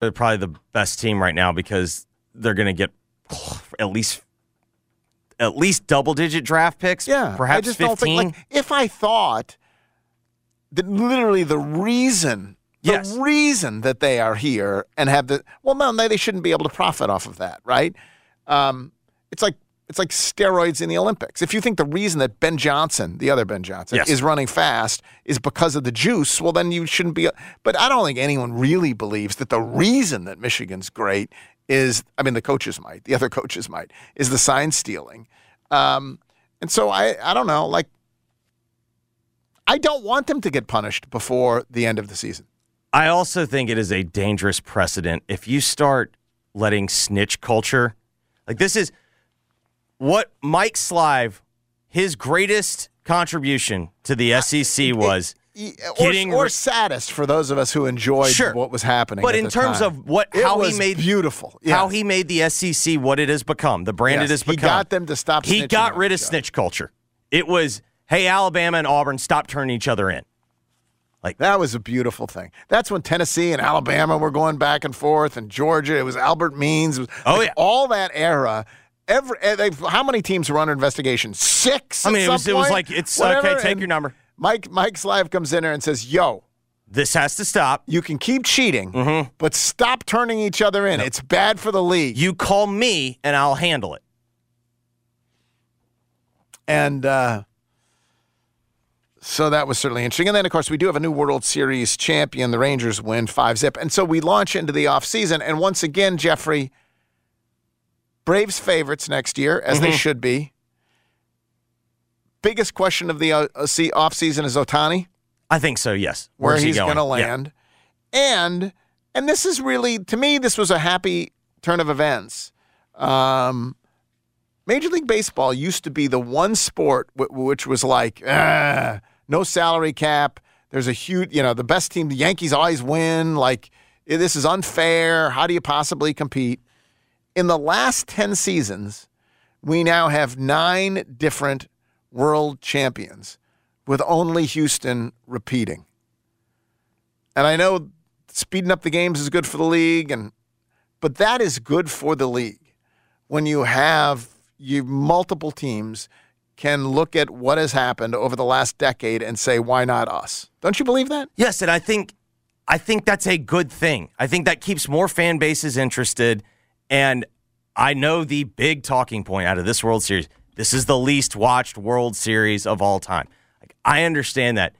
they're probably the best team right now because they're going to get at least at least double digit draft picks. Yeah, perhaps I just 15. don't think like if I thought that literally the reason the Yes. reason that they are here and have the well, no, they, they shouldn't be able to profit off of that, right? Um, it's like it's like steroids in the Olympics. If you think the reason that Ben Johnson, the other Ben Johnson, Yes. is running fast is because of the juice, well, then you shouldn't be. But I don't think anyone really believes that the reason that Michigan's great is, I mean, the coaches might, the other coaches might, is the sign stealing. Um, and so I, I don't know, like, I don't want them to get punished before the end of the season. I also think it is a dangerous precedent if you start letting snitch culture. Like this is what Mike Slive, his greatest contribution to the SEC was. E- Or, Getting or saddest for those of us who enjoyed Sure. what was happening. But in terms time. of what It how he made beautiful, how he made the SEC what it has become, the brand Yes, it has become. he got them to stop He got rid of snitch culture. It was, hey, Alabama and Auburn, stop turning each other in. Like That was a beautiful thing. That's when Tennessee and Alabama were going back and forth, and Georgia. It was Albert Means. It was Oh, like yeah. all that era. Every eh, they, how many teams were under investigation? Six. I mean, it was it was like it's Whatever, okay. Take and your number. Mike Mike's Slive comes in there and says, "Yo, This has to stop. you can keep cheating, Mm-hmm. but stop turning each other in. It's bad for the league." You call me and I'll handle it. And uh, so that was certainly interesting. And then, of course, we do have a new World Series champion. The Rangers win five zip. And so we launch into the offseason. And once again, Jeffrey, Braves favorites next year, as they should be. Biggest question of the uh, uh, se- offseason is Ohtani I think so. Yes. where Where's he's going? to Yeah. land. And and this is really to me this was a happy turn of events. Um, Major League Baseball used to be the one sport w- which was like ah, no salary cap. There's a huge, you know, the best team, the Yankees always win. Like this is unfair. How do you possibly compete? In the last 10 seasons, we now have nine different world champions with only Houston repeating. And I know speeding up the games is good for the league and but that is good for the league when you have you multiple teams can look at what has happened over the last decade and say why not us. Don't you believe that? Yes, and I think I think that's a good thing. I think that keeps more fan bases interested. And I know the big talking point out of this World Series. This is the least watched World Series of all time. Like, I understand that.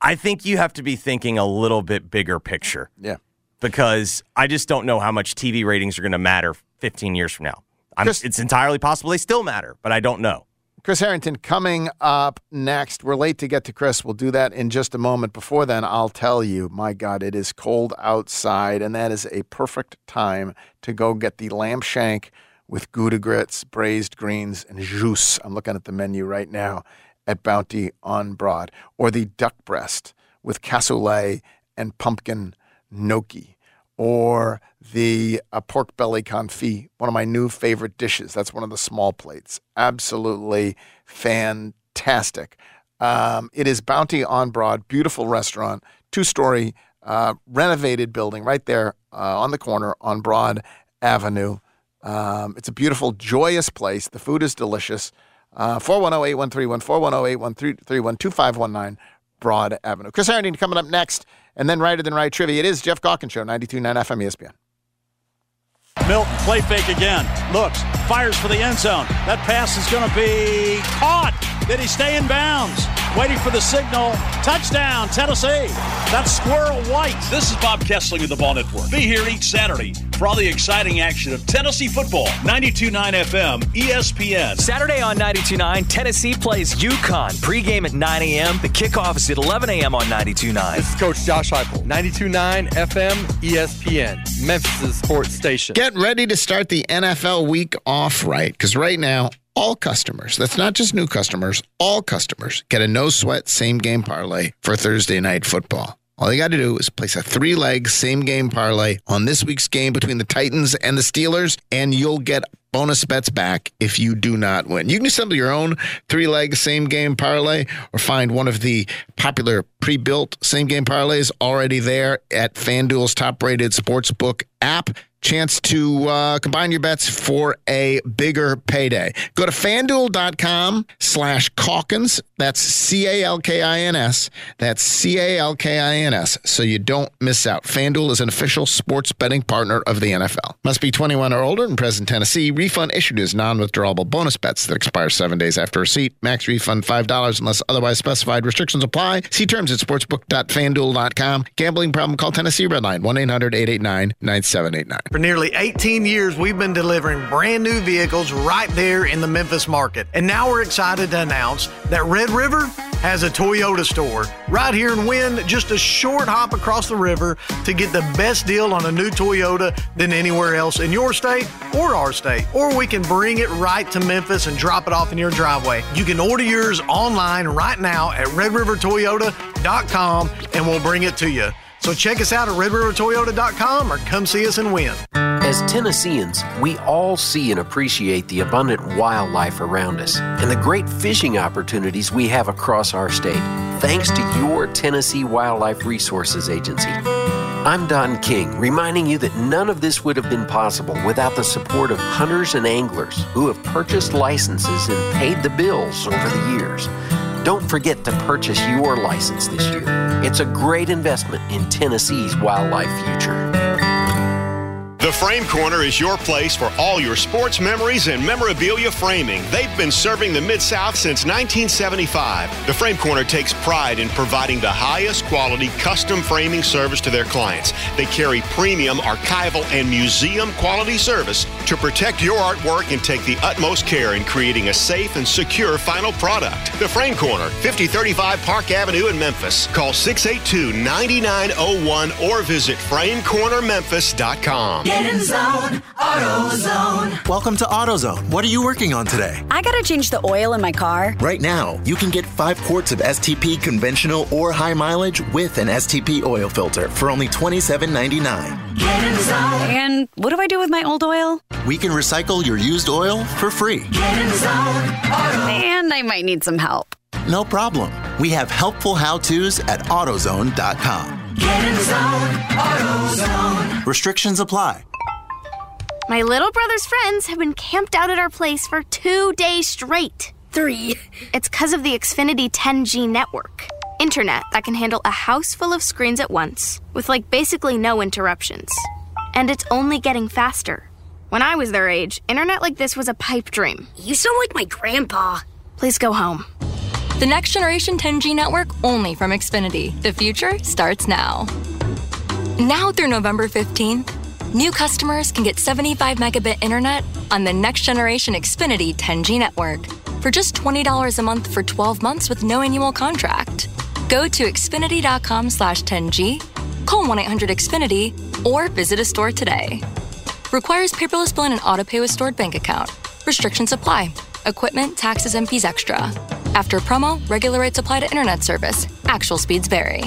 I think you have to be thinking a little bit bigger picture Yeah. because I just don't know how much TV ratings are going to matter 15 years from now. I'm, Chris- it's entirely possible they still matter, but I don't know. Chris Herrington coming up next. We're late to get to Chris. We'll do that in just a moment. Before then, I'll tell you, my God, it is cold outside, and that is a perfect time to go get the lamb shank with Gouda grits, braised greens, and jus. I'm looking at the menu right now at Bounty on Broad, or the duck breast with cassoulet and pumpkin gnocchi or the uh, pork belly confit, one of my new favorite dishes. That's one of the small plates. Absolutely fantastic. Um, it is Bounty on Broad, beautiful restaurant, two story, uh, renovated building right there uh, on the corner on Broad Avenue. Um, it's a beautiful, joyous place. The food is delicious. Uh, 410 8131, 410 8131, 2519 Broad Avenue. Chris Herrington coming up next, and then Righter Than Wright Trivia. It is Jeff Calkins Show, 92.9 FM ESPN. Milton, play fake again. Looks, fires for the end zone. That pass is going to be caught. Did he stay in bounds? Waiting for the signal. Touchdown, Tennessee. That's Squirrel White. This is Bob Kesling of the Vol Network. Be here each Saturday for all the exciting action of Tennessee football. 92.9 FM, ESPN. Saturday on 92.9, Tennessee plays UConn. Pregame at 9 a.m. The kickoff is at 11 a.m. on 92.9. This is Coach Josh Heupel, 92.9 FM ESPN, Memphis sports station. Get ready to start the NFL week off right because right now, all customers, that's not just new customers, all customers get a no sweat same game parlay for Thursday night football. All you got to do is place a three leg same game parlay on this week's game between the Titans and the Steelers, and you'll get bonus bets back if you do not win. You can assemble your own three leg same game parlay or find one of the popular pre built same game parlays already there at FanDuel's top rated sportsbook app chance to uh, combine your bets for a bigger payday. Go to fanduel.com slash Calkins. That's C A L K I N S. That's C A L K I N S. So you don't miss out. FanDuel is an official sports betting partner of the NFL. Must be 21 or older in present Tennessee. Refund issued as non withdrawable bonus bets that expire seven days after receipt. Max refund $5 unless otherwise specified. Restrictions apply. See terms at sportsbook.fanduel.com. Gambling problem? Call Tennessee Redline 1 800 889 9789. For nearly 18 years, we've been delivering brand new vehicles right there in the Memphis market. And now we're excited to announce that Red River has a Toyota store right here in Wynne, just a short hop across the river to get the best deal on a new Toyota than anywhere else in your state or our state. Or we can bring it right to Memphis and drop it off in your driveway. You can order yours online right now at redrivertoyota.com and we'll bring it to you. So check us out at redrivertoyota.com or come see us and win. As Tennesseans, we all see and appreciate the abundant wildlife around us and the great fishing opportunities we have across our state, thanks to your Tennessee Wildlife Resources Agency. I'm Don King, reminding you that none of this would have been possible without the support of hunters and anglers who have purchased licenses and paid the bills over the years. Don't forget to purchase your license this year. It's a great investment in Tennessee's wildlife future. The Frame Corner is your place for all your sports memories and memorabilia framing. They've been serving the Mid South since 1975. The Frame Corner takes pride in providing the highest quality custom framing service to their clients. They carry premium archival and museum quality service to protect your artwork and take the utmost care in creating a safe and secure final product. The Frame Corner, 5035 Park Avenue in Memphis. Call 682 9901 or visit framecornermemphis.com. Get in zone, AutoZone. Welcome to AutoZone. What are you working on today? I gotta change the oil in my car. Right now, you can get five quarts of STP conventional or high mileage with an STP oil filter for only $27.99. Get in zone. And what do I do with my old oil? We can recycle your used oil for free. Get in zone, Auto. And I might need some help. No problem. We have helpful how to's at AutoZone.com. Get in zone, AutoZone. Restrictions apply. My little brother's friends have been camped out at our place for two days straight. Three. It's because of the Xfinity 10G network. Internet that can handle a house full of screens at once, with like basically no interruptions. And it's only getting faster. When I was their age, internet like this was a pipe dream. You sound like my grandpa. Please go home. The next generation 10G network only from Xfinity. The future starts now. Now through November 15th, new customers can get 75 megabit internet on the next generation Xfinity 10G network for just $20 a month for 12 months with no annual contract. Go to xfinity.com slash 10G, call 1-800-XFINITY, or visit a store today. Requires paperless billing and auto pay with stored bank account. Restrictions apply. Equipment, taxes, and fees extra. After promo, regular rates apply to internet service. Actual speeds vary.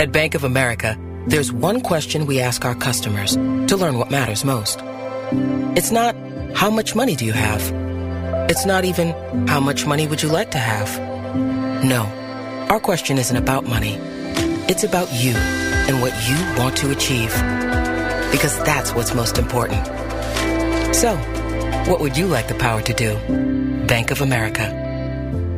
At Bank of America, there's one question we ask our customers to learn what matters most. It's not, how much money do you have? It's not even, how much money would you like to have? No, our question isn't about money. It's about you and what you want to achieve. Because that's what's most important. So, what would you like the power to do? Bank of America.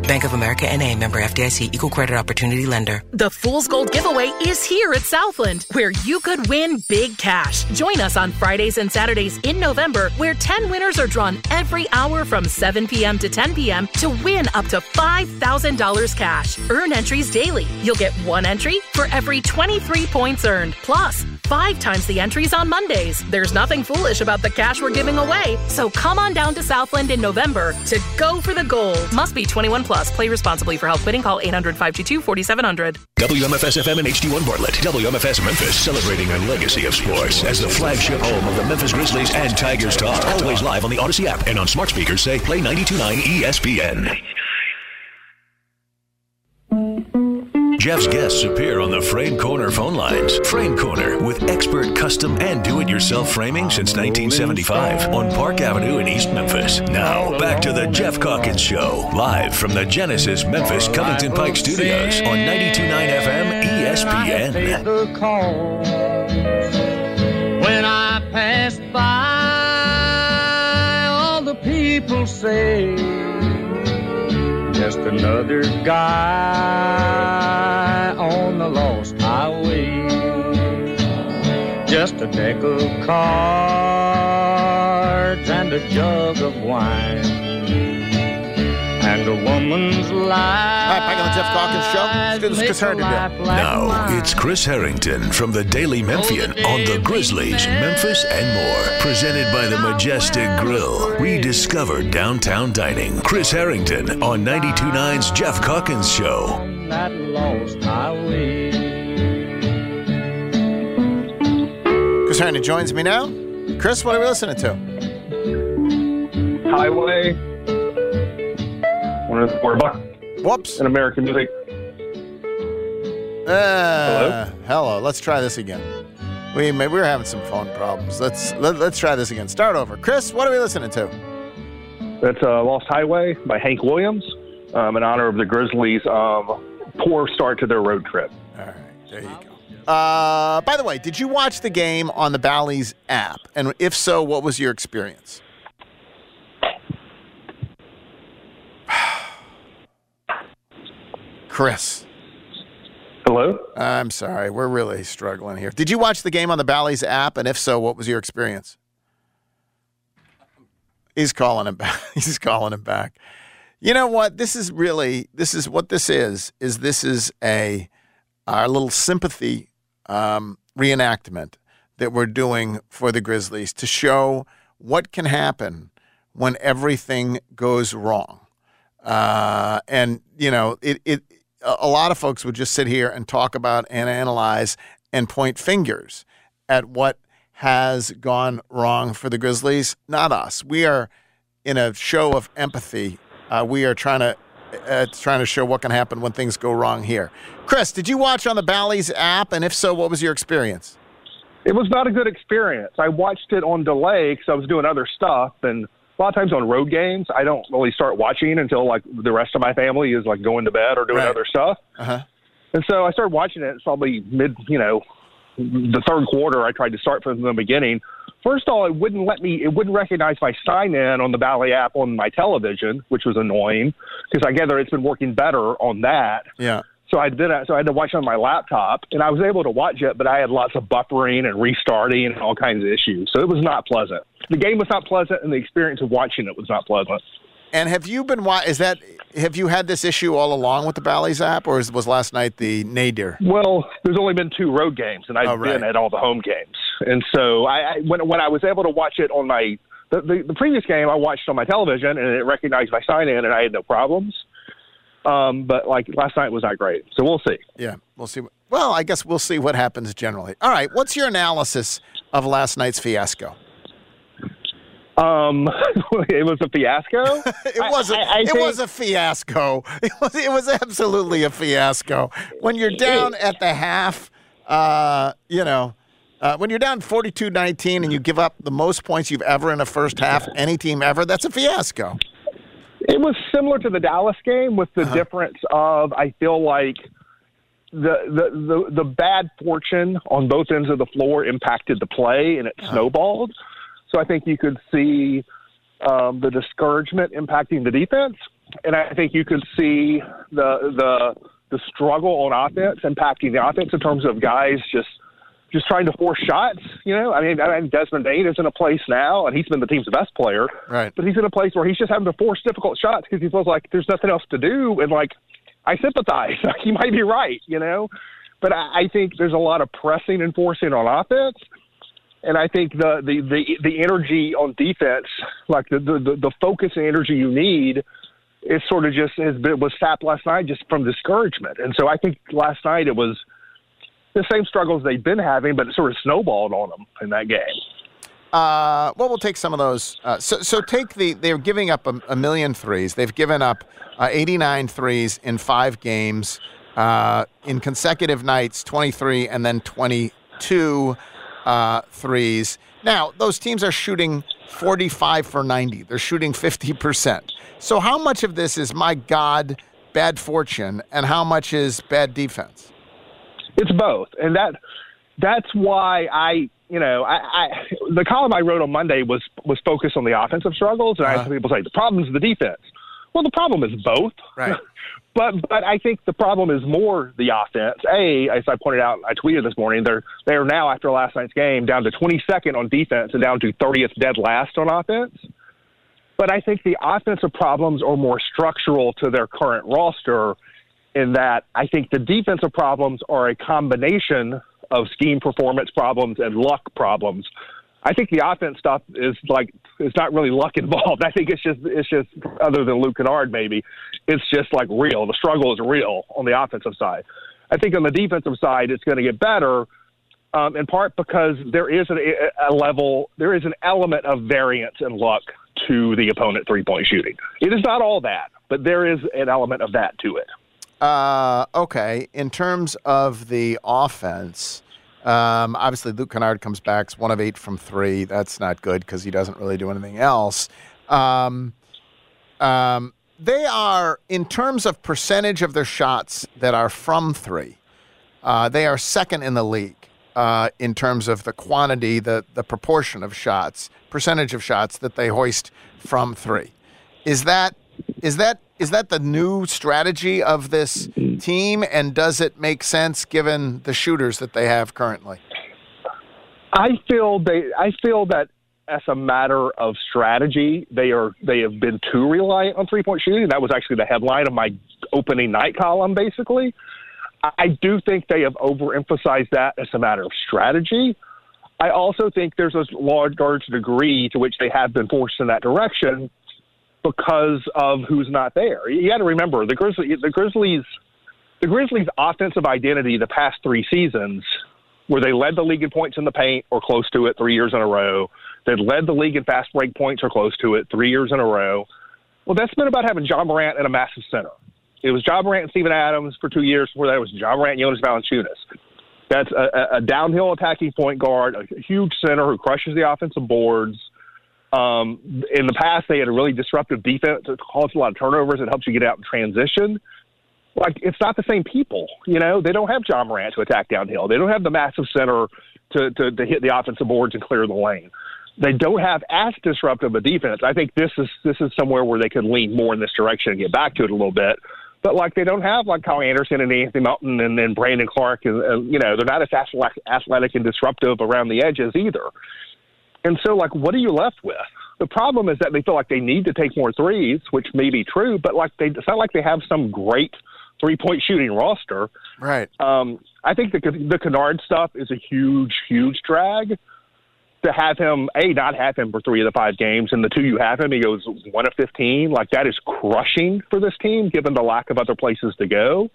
Bank of America NA member FDIC equal credit opportunity lender. The Fool's Gold giveaway is here at Southland, where you could win big cash. Join us on Fridays and Saturdays in November, where 10 winners are drawn every hour from 7 p.m. to 10 p.m. to win up to $5,000 cash. Earn entries daily. You'll get one entry for every 23 points earned, plus five times the entries on Mondays. There's nothing foolish about the cash we're giving away, so come on down to Southland in November to go for the gold. Must be 21 plus. Play responsibly for help quitting. Call 800 522 4700. WMFS FM and HD1 Bartlett. WMFS Memphis celebrating a legacy of sports as the flagship home of the Memphis Grizzlies and Tigers talk. Always live on the Audacy app and on smart speakers say play 929 ESPN. Jeff's guests appear on the Frame Corner phone lines. Frame Corner with expert custom and do it yourself framing since 1975 on Park Avenue in East Memphis. Now, back to the Jeff Calkins Show, live from the Genesis Memphis Covington Pike Studios on 929 FM ESPN. when I pass by. All the people say, just another guy a deck of cards and a jug of wine. And a woman's life. All right, back on the Jeff Calkins Show. Let's do this Chris Herrington deal. Now, it's Chris Herrington from the Daily Memphian oh, on the Grizzlies, Memphis, and more. Presented by the Majestic Grill. Rediscover downtown dining. Chris Herrington on 92.9's Jeff Calkins Show. Herrington joins me now. Chris, what are we listening to? Highway. One of the four bucks. Whoops. In American music. Uh, hello. Hello. Let's try this again. We may, we were having some phone problems. Let's let, let's try this again. Start over. Chris, what are we listening to? That's uh, Lost Highway by Hank Williams um, in honor of the Grizzlies' um, poor start to their road trip. All right, there you go. Uh, by the way, did you watch the game on the Bally's app? And if so, what was your experience? Chris. Hello? I'm sorry. We're really struggling here. Did you watch the game on the Bally's app? And if so, what was your experience? He's calling him back. He's calling him back. You know what? This is really this is what this is. Is this is a our little sympathy um, reenactment that we're doing for the Grizzlies to show what can happen when everything goes wrong. Uh, and you know, it it a lot of folks would just sit here and talk about and analyze and point fingers at what has gone wrong for the Grizzlies. Not us. We are in a show of empathy. Uh, we are trying to uh, trying to show what can happen when things go wrong here. Chris, did you watch on the Bally's app? And if so, what was your experience? It was not a good experience. I watched it on delay because I was doing other stuff, and a lot of times on road games, I don't really start watching until like the rest of my family is like going to bed or doing Right. other stuff. Uh-huh. And so I started watching it. It's probably mid, you know, the third quarter. I tried to start from the beginning. First of all, it wouldn't let me. It wouldn't recognize my sign in on the Bally app on my television, which was annoying because I gather it's been working better on that. Yeah. So I did. So I had to watch it on my laptop, and I was able to watch it, but I had lots of buffering and restarting and all kinds of issues. So it was not pleasant. The game was not pleasant, and the experience of watching it was not pleasant. And have you been? Is that have you had this issue all along with the Bally's app, or was last night the nadir? Well, there's only been two road games, and I've Oh, right. been at all the home games. And so I, I when when I was able to watch it on my the, the, the previous game, I watched on my television, and it recognized my sign in, and I had no problems. Um, but like last night was not great, so we'll see. Yeah, we'll see. Well, I guess we'll see what happens generally. All right, what's your analysis of last night's fiasco? Um, it was a fiasco. it was a, I- I it think- was a fiasco. It was it was absolutely a fiasco. When you're down at the half, uh, you know, uh, when you're down 42-19 and you give up the most points you've ever in a first half, any team ever, that's a fiasco. It was similar to the Dallas game with the Uh-huh. difference of I feel like the, the the the bad fortune on both ends of the floor impacted the play and it Uh-huh. So I think you could see um, the discouragement impacting the defense, and I think you could see the the the struggle on offense impacting the offense in terms of guys just just trying to force shots. You know, I mean, I mean Desmond Bane is in a place now, and he's been the team's best player. Right. But he's in a place where he's just having to force difficult shots because he feels like there's nothing else to do. And like, I sympathize. he might be right, you know. But I, I think there's a lot of pressing and forcing on offense. And I think the the the, the energy on defense, like the, the the focus and energy you need, is sort of just has been was sapped last night just from discouragement. And so I think last night it was the same struggles they've been having, but it sort of snowballed on them in that game. Uh, well, we'll take some of those. Uh, so, so take the. They're giving up a, a million threes. They've given up uh, 89 threes in five games. uh, in consecutive nights, 23 and then 22 uh, threes. Now, those teams are shooting 45 for 90. They're shooting 50%. So, how much of this is, my God, bad fortune, and how much is bad defense? It's both, and that that's why I, you know, I, I the column I wrote on Monday was was focused on the offensive struggles, and I had some people say the problem is the defense. Well, the problem is both. Right. but but I think the problem is more the offense. A, as I pointed out, I tweeted this morning, they're they are now after last night's game down to 22nd on defense and down to 30th dead last on offense. But I think the offensive problems are more structural to their current roster in that I think the defensive problems are a combination of scheme performance problems and luck problems. I think the offense stuff is like it's not really luck involved. I think it's just it's just other than Luke Kennard maybe, it's just like real. The struggle is real on the offensive side. I think on the defensive side it's going to get better, um, in part because there is a, a level there is an element of variance and luck to the opponent three point shooting. It is not all that, but there is an element of that to it. Uh, okay. In terms of the offense, um, obviously Luke Kennard comes back. One of eight from three. That's not good because he doesn't really do anything else. Um, um, they are, in terms of percentage of their shots that are from three, uh, they are second in the league uh, in terms of the quantity, the the proportion of shots, percentage of shots that they hoist from three. Is that is that is that the new strategy of this team, and does it make sense given the shooters that they have currently? I feel they. I feel that as a matter of strategy, they are they have been too reliant on three point shooting. That was actually the headline of my opening night column. Basically, I do think they have overemphasized that as a matter of strategy. I also think there's a large, large degree to which they have been forced in that direction because of who's not there. You got to remember the Grizzlies. The Grizzlies. The Grizzlies' offensive identity the past three seasons, where they led the league in points in the paint or close to it three years in a row. They led the league in fast break points or close to it three years in a row. Well, that's been about having Ja Morant and a massive center. It was Ja Morant and Steven Adams for two years. Before that, it was Ja Morant and Jonas Valanciunas. That's a, a downhill attacking point guard, a huge center who crushes the offensive boards. Um, in the past, they had a really disruptive defense. It caused a lot of turnovers. It helps you get out in transition. Like it's not the same people, you know. They don't have Ja Morant to attack downhill. They don't have the massive center to, to, to hit the offensive boards and clear the lane. They don't have as disruptive a defense. I think this is this is somewhere where they could lean more in this direction and get back to it a little bit. But like they don't have like Kyle Anderson and Anthony Melton and then Brandon Clarke and, and you know they're not as athletic and disruptive around the edges either. And so, like, what are you left with? The problem is that they feel like they need to take more threes, which may be true, but like they, it's not like they have some great three point shooting roster. Right. Um, I think the the Kennard stuff is a huge, huge drag. To have him, a not have him for three of the five games, and the two you have him, he goes one of fifteen. Like that is crushing for this team, given the lack of other places to go.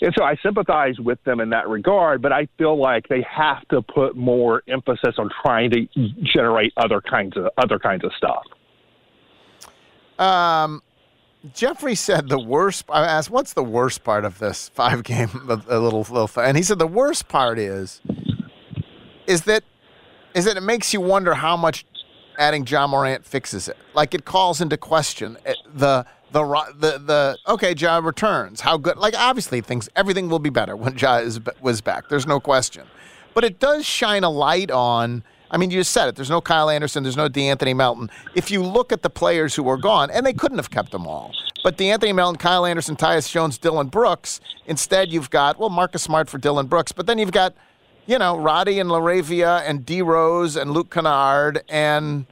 And so I sympathize with them in that regard, but I feel like they have to put more emphasis on trying to generate other kinds of other kinds of stuff. Um, Jeffrey said the worst. I asked, "What's the worst part of this five game?" A little little, and he said the worst part is, is that, is that it makes you wonder how much adding Ja Morant fixes it. Like it calls into question the the the the okay, Ja returns. How good? Like obviously, things everything will be better when Ja is was back. There's no question, but it does shine a light on. I mean, you just said it. There's no Kyle Anderson. There's no De'Anthony Melton. If you look at the players who were gone, and they couldn't have kept them all, but De'Anthony Melton, Kyle Anderson, Tyus Jones, Dillon Brooks. Instead, you've got well Marcus Smart for Dillon Brooks, but then you've got you know Roddy and LaRavia and D Rose and Luke Kennard and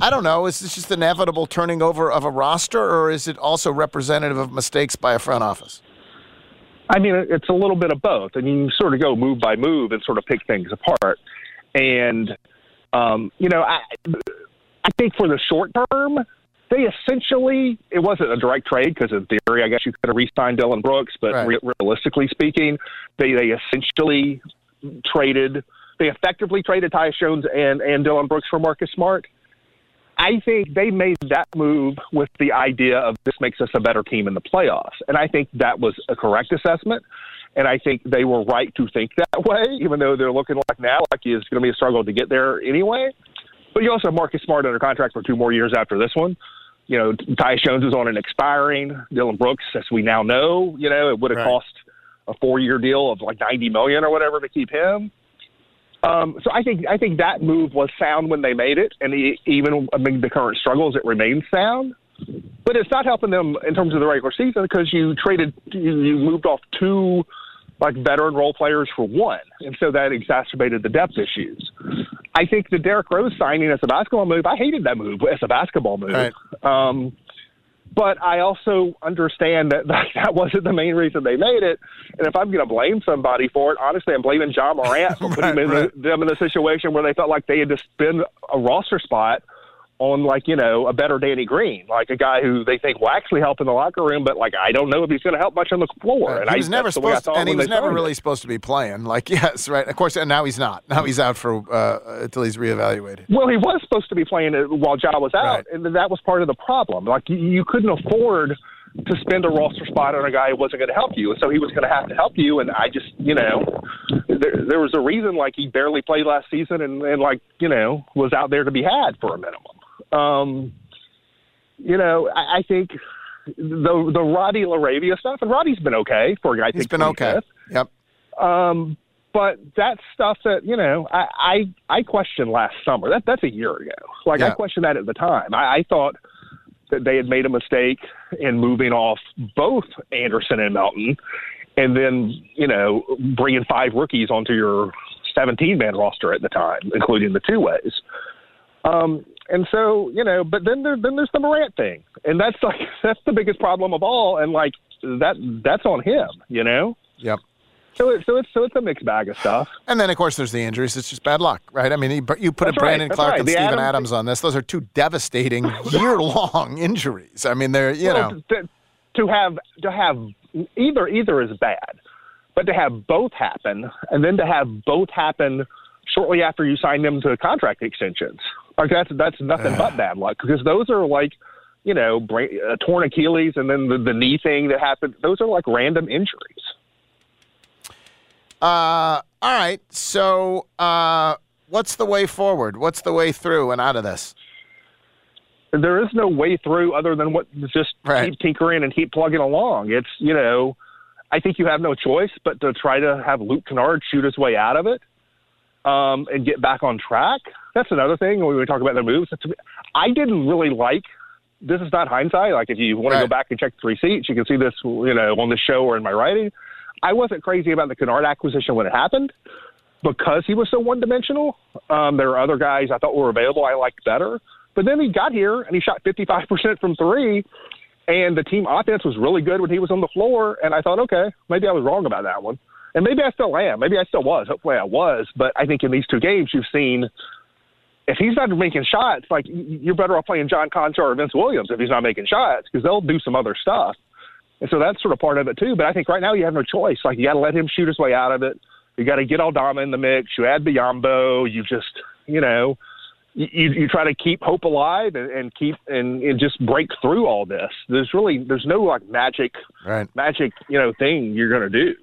I don't know. Is this just inevitable turning over of a roster, or is it also representative of mistakes by a front office? I mean, it's a little bit of both, and you sort of go move by move and sort of pick things apart. And um, you know, I I think for the short term, they essentially it wasn't a direct trade because in theory, I guess you could have re-signed Dillon Brooks, but Right. re- realistically speaking, they they essentially traded. They effectively traded Tyus Jones and and Dillon Brooks for Marcus Smart. I think they made that move with the idea of this makes us a better team in the playoffs. And I think that was a correct assessment. And I think they were right to think that way, even though they're looking like now like it's going to be a struggle to get there anyway. But you also have Marcus Smart under contract for two more years after this one. You know, Tyus Jones is on an expiring. Dillon Brooks, as we now know, you know, it would have Right. cost a four-year deal of like ninety million or whatever to keep him. Um, so I think I think that move was sound when they made it, and even amid the current struggles, it remains sound. But it's not helping them in terms of the regular season because you traded, you, you moved off two like veteran role players for one, and so that exacerbated the depth issues. I think the Derrick Rose signing as a basketball move, I hated that move as a basketball move. Right. Um, but I also understand that, that that wasn't the main reason they made it. And if I'm going to blame somebody for it, honestly, I'm blaming Ja Morant for putting Right, them, right. in, them in a situation where they felt like they had to spend a roster spot on like you know a better Danny Green, like a guy who they think will actually help in the locker room, but like I don't know if he's going to help much on the floor. and he I, never that's the way I supposed, to, and he was never really him. supposed to be playing. Like, yes, right. Of course, and now he's not. Now he's out for uh, until he's reevaluated. Well, he was supposed to be playing while Ja was out, and that was part of the problem. Like you, you couldn't afford to spend a roster spot on a guy who wasn't going to help you, and so he was going to have to help you. And I just, you know, there, there was a reason like he barely played last season, and, and like you know was out there to be had for a minimum. Um, you know, I, I think the the Roddy LaRavia stuff, and Roddy's been okay for a guy. He's been okay. Yep. Um, but that stuff that you know I, I I questioned last summer. That that's a year ago. Like I questioned that at the time. I, I thought that they had made a mistake in moving off both Anderson and Melton, and then you know bringing five rookies onto your 17 man roster at the time, including the two ways. Um, and so you know, but then there then there's the Morant thing, and that's like that's the biggest problem of all, and like that that's on him. You know. Yep. So it, so it's so it's a mixed bag of stuff. And then, of course, there's the injuries. It's just bad luck, right? I mean, you, you put That's a Brandon right, Clarke right. and The Steven Adams- Adams on this. Those are two devastating year-long injuries. I mean, they're you Well, know. to, to have to have either either is bad, but to have both happen and then to have both happen shortly after you sign them to contract extensions, like that's that's nothing but bad luck because those are like you know brain, uh, torn Achilles and then the, the knee thing that happened. Those are like random injuries. Uh, all right. So, uh, what's the way forward? What's the way through and out of this? there is no way through other than what just keep tinkering and keep plugging along. It's you know, I think you have no choice but to try to have Luke Kennard shoot his way out of it um, and get back on track. That's another thing when we talk about the moves. I didn't really like. This is not hindsight. Like if you want to go back and check the receipts, you can see this you know on the show or in my writing. I wasn't crazy about the Kennard acquisition when it happened because he was so one dimensional. Um, there are other guys I thought were available I liked better. But then he got here and he shot 55% from three, and the team offense was really good when he was on the floor. And I thought, okay, maybe I was wrong about that one. And maybe I still am. Maybe I still was. Hopefully I was. But I think in these two games, you've seen if he's not making shots, like you're better off playing John Konchar or Vince Williams if he's not making shots because they'll do some other stuff. And so that's sort of part of it too. But I think right now you have no choice. Like you got to let him shoot his way out of it. You got to get Aldama in the mix. You add Biyombo. You just, you know, you, you try to keep hope alive and, and keep and, and just break through all this. There's really there's no like magic right. magic you know thing you're gonna do.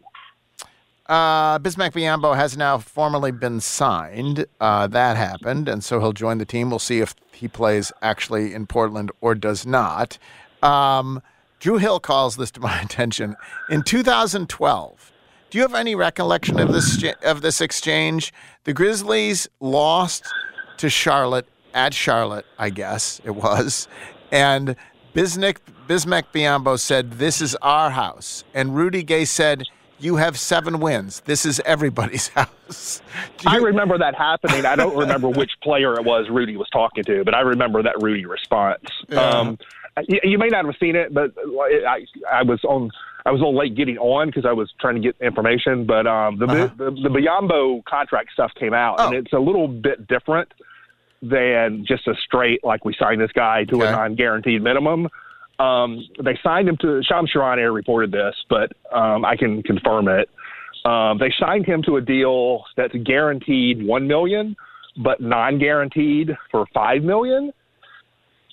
Uh, Bismack Biyombo has now formally been signed. Uh, that happened, and so he'll join the team. We'll see if he plays actually in Portland or does not. Um, Drew Hill calls this to my attention. In 2012, do you have any recollection of this of this exchange? The Grizzlies lost to Charlotte at Charlotte, I guess it was, and Bismack Bismack Biyombo said, "This is our house," and Rudy Gay said. You have seven wins. This is everybody's house. I remember that happening. I don't remember which player it was Rudy was talking to, but I remember that Rudy response. Yeah. Um, you, you may not have seen it, but I, I was on. I was a little late getting on because I was trying to get information. But um, the, Uh-huh. the the Biyombo contract stuff came out, and it's a little bit different than just a straight like we signed this guy to a non-guaranteed minimum. Um, they signed him to Shams Charania reported this, but um, I can confirm it. Um, they signed him to a deal that's guaranteed one million, but non-guaranteed for five million.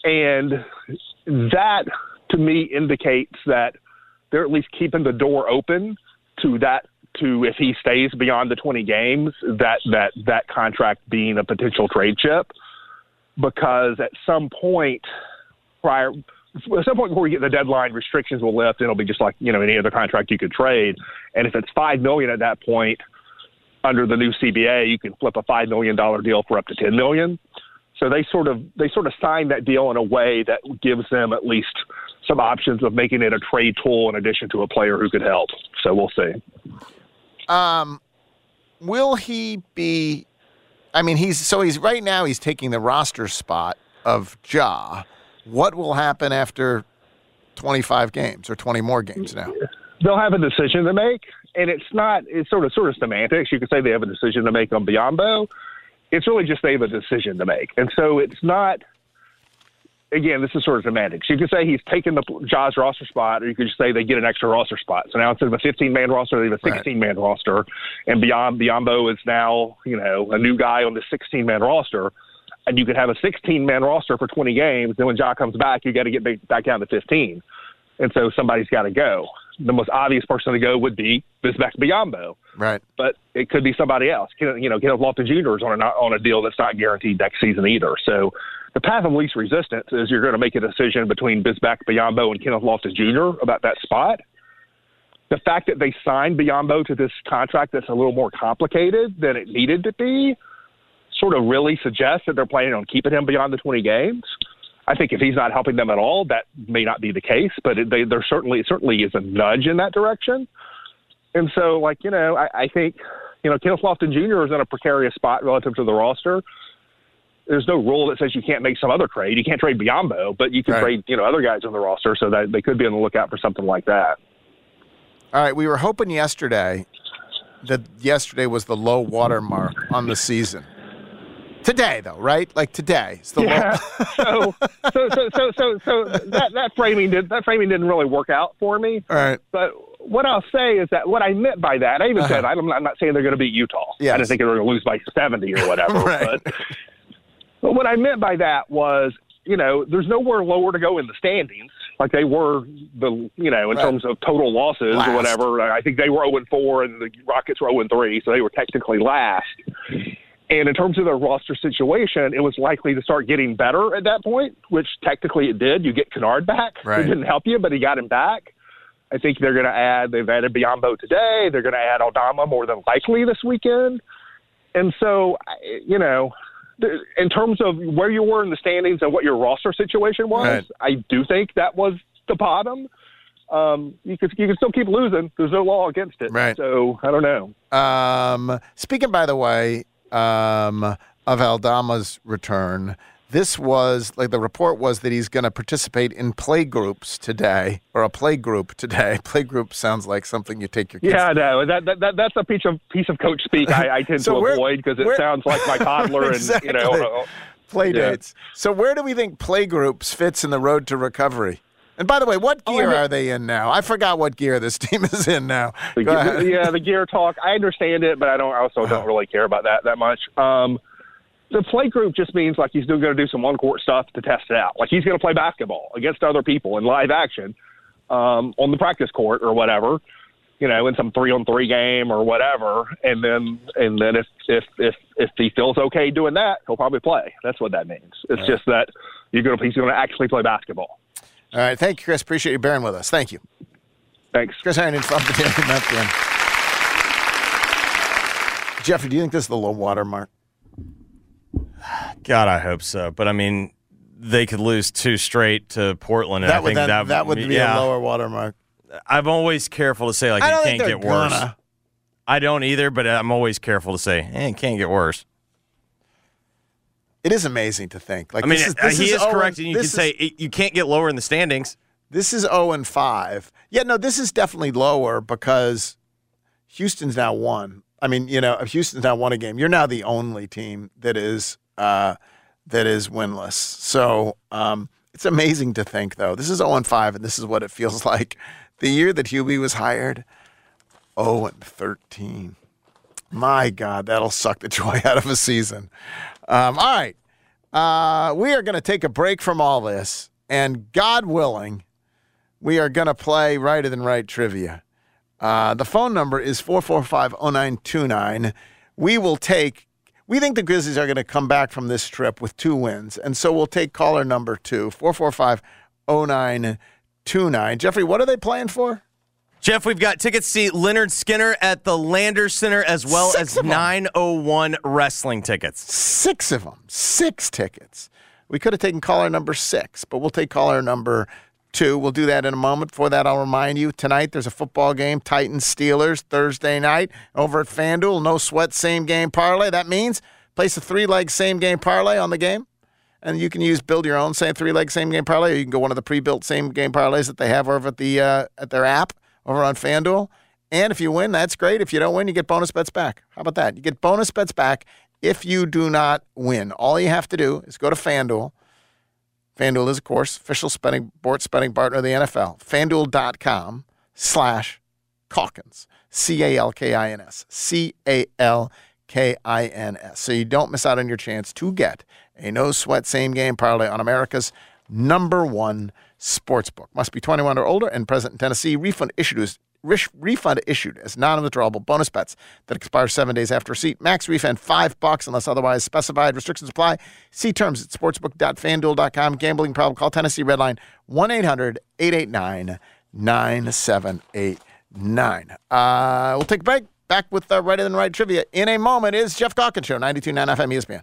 And that to me indicates that they're at least keeping the door open to that to if he stays beyond the 20 games that that that contract being a potential trade chip because at some point prior at some point before we get the deadline restrictions will lift and it'll be just like you know any other contract you could trade and if it's 5 million at that point under the new CBA you can flip a 5 million dollar deal for up to 10 million so they sort of they sort of signed that deal in a way that gives them at least some options of making it a trade tool in addition to a player who could help. So we'll see. Um, will he be? I mean, he's so he's right now he's taking the roster spot of Ja. What will happen after 25 games or 20 more games now? They'll have a decision to make, and it's not. It's sort of sort of semantics. You could say they have a decision to make on Biyombo. It's really just they have a decision to make, and so it's not again, this is sort of semantics. You could say he's taken the Ja's roster spot, or you could just say they get an extra roster spot. So now instead of a 15 man roster, they have a 16 man roster, and beyond Biyombo is now you know a new guy on the 16 man roster. And you could have a 16 man roster for 20 games. Then when Ja comes back, you got to get back down to 15. And so somebody's got to go. The most obvious person to go would be Bismack Biyombo. Right. But it could be somebody else. You know, Kenneth Lofton Jr. is on a, on a deal that's not guaranteed next season either. So the path of least resistance is you're going to make a decision between Bismack Biyombo and Kenneth Lofton Jr. about that spot. The fact that they signed Biyombo to this contract that's a little more complicated than it needed to be sort of really suggests that they're planning on keeping him beyond the 20 games. I think if he's not helping them at all, that may not be the case, but it, they, there certainly certainly is a nudge in that direction. And so, like you know, I, I think you know Kenneth Lofton Jr. is in a precarious spot relative to the roster there's no rule that says you can't make some other trade. You can't trade Biyombo, but you can right. trade, you know, other guys on the roster so that they could be on the lookout for something like that. All right, we were hoping yesterday that yesterday was the low water mark on the season. Today, though, right? Like today, it's the yeah. so, so, so, so, so, so that that framing did that framing didn't really work out for me. All right, but what I'll say is that what I meant by that, I even uh-huh. said I'm not, I'm not saying they're going to beat Utah. Yes. I didn't think they were going to lose by 70 or whatever. right. But but what I meant by that was, you know, there's nowhere lower to go in the standings like they were the you know in right. terms of total losses last. or whatever. I think they were 0 and 4 and the Rockets were 0 and 3, so they were technically last. And in terms of their roster situation, it was likely to start getting better at that point, which technically it did. You get Kennard back. Right. It didn't help you, but he got him back. I think they're going to add. They've added Biyombo today. They're going to add Aldama more than likely this weekend. And so, you know, in terms of where you were in the standings and what your roster situation was, right. I do think that was the bottom. Um, you could you can still keep losing. There's no law against it. Right. So I don't know. Um, speaking, by the way, um, of Aldama's return, this was like the report was that he's going to participate in play groups today or a play group today. Play group sounds like something you take your kids. Yeah, no, that, that, that that's a piece of piece of coach speak I, I tend so to avoid because it sounds like my toddler exactly. and you know play yeah. dates. So where do we think play groups fits in the road to recovery? And by the way, what gear oh, are they in now? I forgot what gear this team is in now. The, yeah, the gear talk. I understand it, but I don't. I also don't really care about that that much. Um, the play group just means like he's still going to do some on court stuff to test it out. Like he's going to play basketball against other people in live action um, on the practice court or whatever, you know, in some three on three game or whatever. And then and then if if if if he feels okay doing that, he'll probably play. That's what that means. It's right. just that you're going to he's going to actually play basketball. All right, thank you, Chris. Appreciate you bearing with us. Thank you. Thanks, Chris Herrington from the Daily Memphian. Jeffrey, do you think this is the low water mark? God, I hope so. But I mean, they could lose two straight to Portland, and that I would think then, that, that would be yeah. a lower watermark. I'm always careful to say like I it can't get they're worse. I don't either, but I'm always careful to say eh, it can't get worse. It is amazing to think. Like I mean, this is, uh, this he is, Owen- correct, and you can is- say it, you can't get lower in the standings. This is 0 and 5. Yeah, no, this is definitely lower because Houston's now won. I mean, you know, Houston's now won a game. You're now the only team that is uh, that is winless. So um, it's amazing to think, though. This is 0 and 5, and this is what it feels like. The year that Hubie was hired, 0 and 13. My God, that'll suck the joy out of a season. Um, all right. Uh, we are going to take a break from all this, and God willing, we are going to play Righter Than Wright trivia. Uh, the phone number is 445 0929. We will take, we think the Grizzlies are going to come back from this trip with two wins. And so we'll take caller number two, 445 0929. Jeffrey, what are they playing for? Jeff, we've got tickets to see Lynyrd Skynyrd at the Lander Center as well Six as 901 wrestling tickets. Six of them, six tickets. We could have taken caller number six, but we'll take caller number two. We'll do that in a moment. For that, I'll remind you tonight there's a football game, Titans Steelers, Thursday night over at FanDuel. No sweat, same game parlay. That means place a three leg same game parlay on the game. And you can use build your own same three leg same game parlay, or you can go one of the pre built same game parlays that they have over at the uh, at their app over on FanDuel. And if you win, that's great. If you don't win, you get bonus bets back. How about that? You get bonus bets back if you do not win. All you have to do is go to FanDuel. FanDuel is, of course, official spending sports betting partner of the NFL. FanDuel.com slash Calkins. C A L K I N S. C A L K I N S. So you don't miss out on your chance to get a no sweat same game parlay on America's number one sports book. Must be 21 or older and present in Tennessee. Refund issued as refund issued as non-withdrawable bonus bets that expire seven days after receipt. Max refund five bucks unless otherwise specified. Restrictions apply. See terms at sportsbook.fanduel.com. Gambling problem? Call Tennessee Redline 1-800-889-9789. Uh, we'll take a break. Back with uh, Righter Than Wright trivia in a moment is Jeff Calkins Show, 92.9 FM ESPN.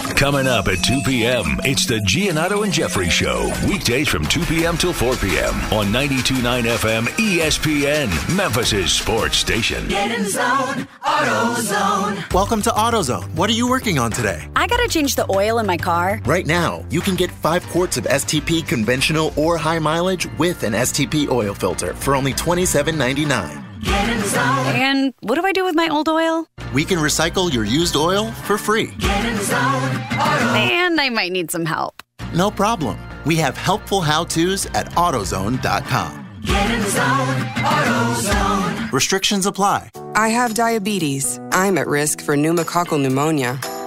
Coming up at 2 p.m., it's the Giannotti and Jeffrey Show. Weekdays from 2 p.m. till 4 p.m. on 92.9 FM ESPN, Memphis' sports station. Get in zone, AutoZone. Welcome to AutoZone. What are you working on today? I gotta change the oil in my car. Right now, you can get five quarts of STP conventional or high mileage with an STP oil filter for only $27.99. Get in zone. And what do I do with my old oil? We can recycle your used oil for free. Get in zone, Auto. And I might need some help. No problem. We have helpful how to's at AutoZone.com. Get in zone, AutoZone. Restrictions apply. I have diabetes. I'm at risk for pneumococcal pneumonia.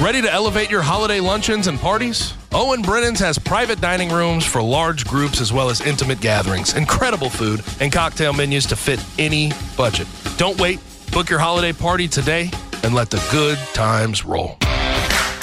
Ready to elevate your holiday luncheons and parties? Owen Brennan's has private dining rooms for large groups as well as intimate gatherings, incredible food, and cocktail menus to fit any budget. Don't wait. Book your holiday party today and let the good times roll.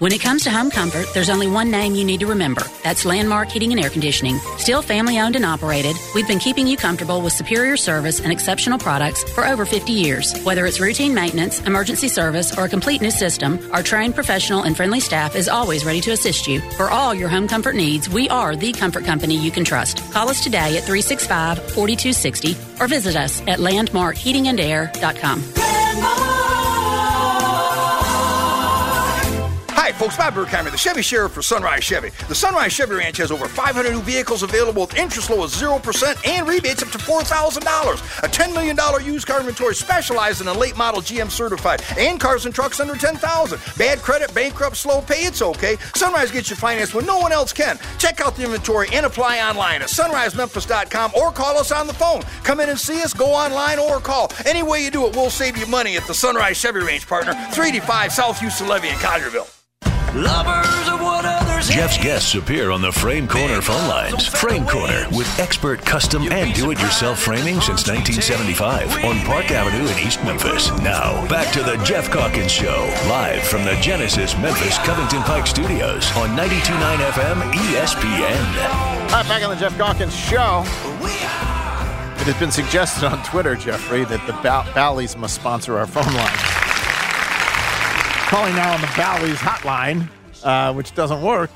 When it comes to home comfort, there's only one name you need to remember. That's Landmark Heating and Air Conditioning. Still family owned and operated, we've been keeping you comfortable with superior service and exceptional products for over 50 years. Whether it's routine maintenance, emergency service, or a complete new system, our trained professional and friendly staff is always ready to assist you. For all your home comfort needs, we are the comfort company you can trust. Call us today at 365 4260 or visit us at landmarkheatingandair.com. Hi, folks. Bob Burkheimer, the Chevy Sheriff for Sunrise Chevy. The Sunrise Chevy Ranch has over 500 new vehicles available with interest low of 0% and rebates up to $4,000. A $10 million used car inventory specializing in late model GM certified and cars and trucks under 10000 Bad credit, bankrupt, slow pay, it's okay. Sunrise gets you financed when no one else can. Check out the inventory and apply online at sunrisememphis.com or call us on the phone. Come in and see us, go online or call. Any way you do it, we'll save you money at the Sunrise Chevy Range partner, 385 South Houston Levee in Collierville. Lovers of what others Jeff's guests appear on the Frame Corner phone lines. Frame Corner with expert custom and do-it-yourself framing since 1975 on Park Avenue in East Memphis. Now, back to the Jeff Calkins Show, live from the Genesis Memphis Covington Pike Studios on 92.9 FM ESPN. All right, back on the Jeff Calkins Show. It has been suggested on Twitter, Jeffrey, that the Bally's must sponsor our phone line. Calling now on the Bally's hotline, uh, which doesn't work.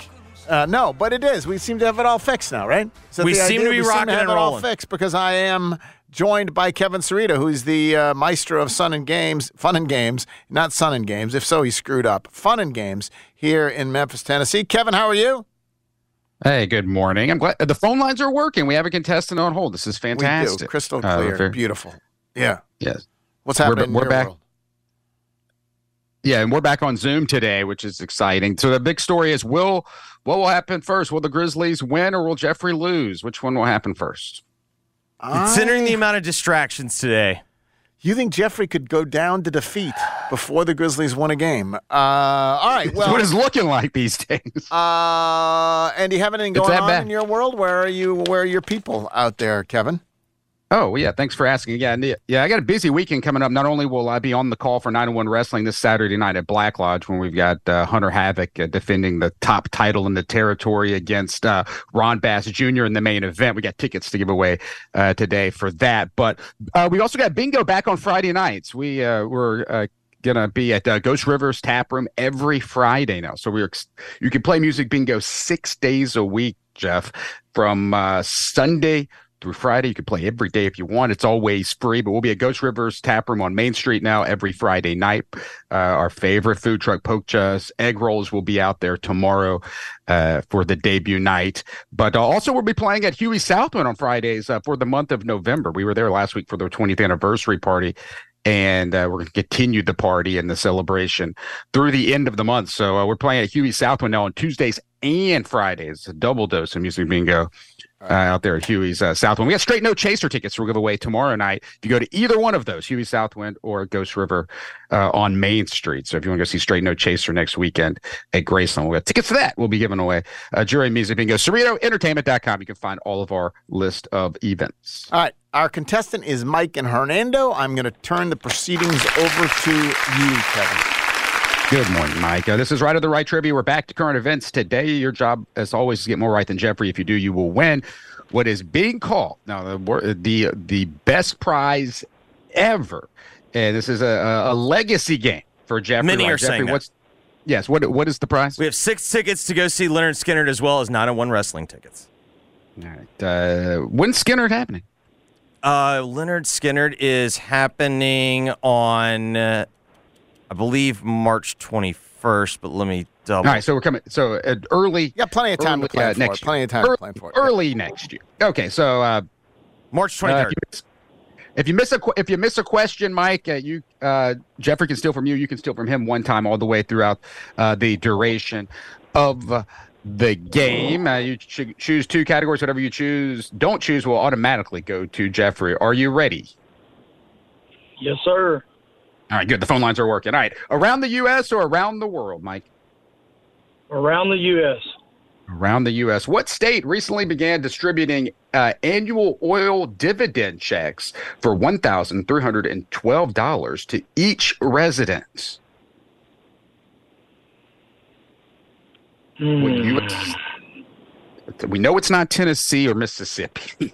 Uh, no, but it is. We seem to have it all fixed now, right? Is that We seem idea? to be we rocking seem to have and it all rolling. fixed because I am joined by Kevin Cerrito, who's the uh, maestro of Sun and Games, Fun and Games, not Sun and Games. If so, he screwed up. Fun and Games here in Memphis, Tennessee. Kevin, how are you? Hey, good morning. I'm glad the phone lines are working. We have a contestant on hold. This is We fantastic. do. Crystal Uh, clear. very- Beautiful. Yeah. Yes. What's We're- happening we're your back- world? Yeah, and we're back on Zoom today, which is exciting. So the big story is will what will happen first? Will the Grizzlies win or will Jeffrey lose? Which one will happen first? Considering the amount of distractions today. You think Jeffrey could go down to defeat before the Grizzlies won a game? Uh, all right. That's Well, what it's looking like these days. Uh, and do you have anything It's going that on bad. in your world? Where are you? Where are your people out there, Kevin? Oh, yeah. Thanks for asking. Yeah, yeah. I got a busy weekend coming up. Not only will I be on the call for 901 Wrestling this Saturday night at Black Lodge when we've got uh, Hunter Havoc uh, defending the top title in the territory against uh, Ron Bass Jr. in the main event. We got tickets to give away uh, today for that. But uh, we also got bingo back on Friday nights. We uh, were. Uh, Gonna be at uh, Ghost Rivers Tap Room every Friday now, so we're ex- you can play music bingo six days a week, Jeff, from uh, Sunday through Friday. You can play every day if you want. It's always free, but we'll be at Ghost Rivers Tap Room on Main Street now every Friday night. Uh, our favorite food truck, Poke Chus, egg rolls will be out there tomorrow uh, for the debut night. But uh, also, we'll be playing at Huey Southwind on Fridays uh, for the month of November. We were there last week for their 20th anniversary party. And uh, we're going to continue the party and the celebration through the end of the month. So uh, we're playing at Huey Southwind now on Tuesdays and Fridays. A double dose of music bingo uh, out there at Huey's uh, Southwind. We got straight no chaser tickets we'll give away tomorrow night. If you go to either one of those, Huey Southwind or Ghost River uh, on Main Street. So if you want to go see straight no chaser next weekend at Graceland, we'll have tickets for that. We'll be giving away uh, jury music bingo. CerritoEntertainment.com. You can find all of our list of events. All right. Our contestant is Mike and Hernando. I'm going to turn the proceedings over to you, Kevin. Good morning, Mike. Uh, this is Righter than Wright Trivia. We're back to current events today. Your job, as always, is to get more right than Jeffrey. If you do, you will win. What is being called now the the the best prize ever, and this is a, a, a legacy game for Jeffrey. Many Right, are Jeffrey, saying that. what's yes? What what is the prize? We have six tickets to go see Lynyrd Skynyrd as well as 901 wrestling tickets. All right. Uh, when's Skynyrd happening? Uh, Lynyrd Skynyrd is happening on, uh, I believe, March 21st, but let me double. All right, so we're coming. So uh, early. Yeah, plenty of time to early, plan uh, for next it. Plenty of time to plan for it. Early next year. Okay, so uh, March Uh, 23rd. if, you miss, if you miss a if you miss a question, Mike, uh, you uh, Jeffrey can steal from you. You can steal from him one time all the way throughout uh, the duration of the game. Uh, you ch- choose two categories. Whatever you choose, don't choose will automatically go to Jeffrey. Are you ready? Yes, sir. All right, good. The phone lines are working. All right. Around the U.S. or around the world, Mike? Around the U.S. Around the U.S. What state recently began distributing uh, annual oil dividend checks for $1,312 to each resident? US we know it's not Tennessee or Mississippi.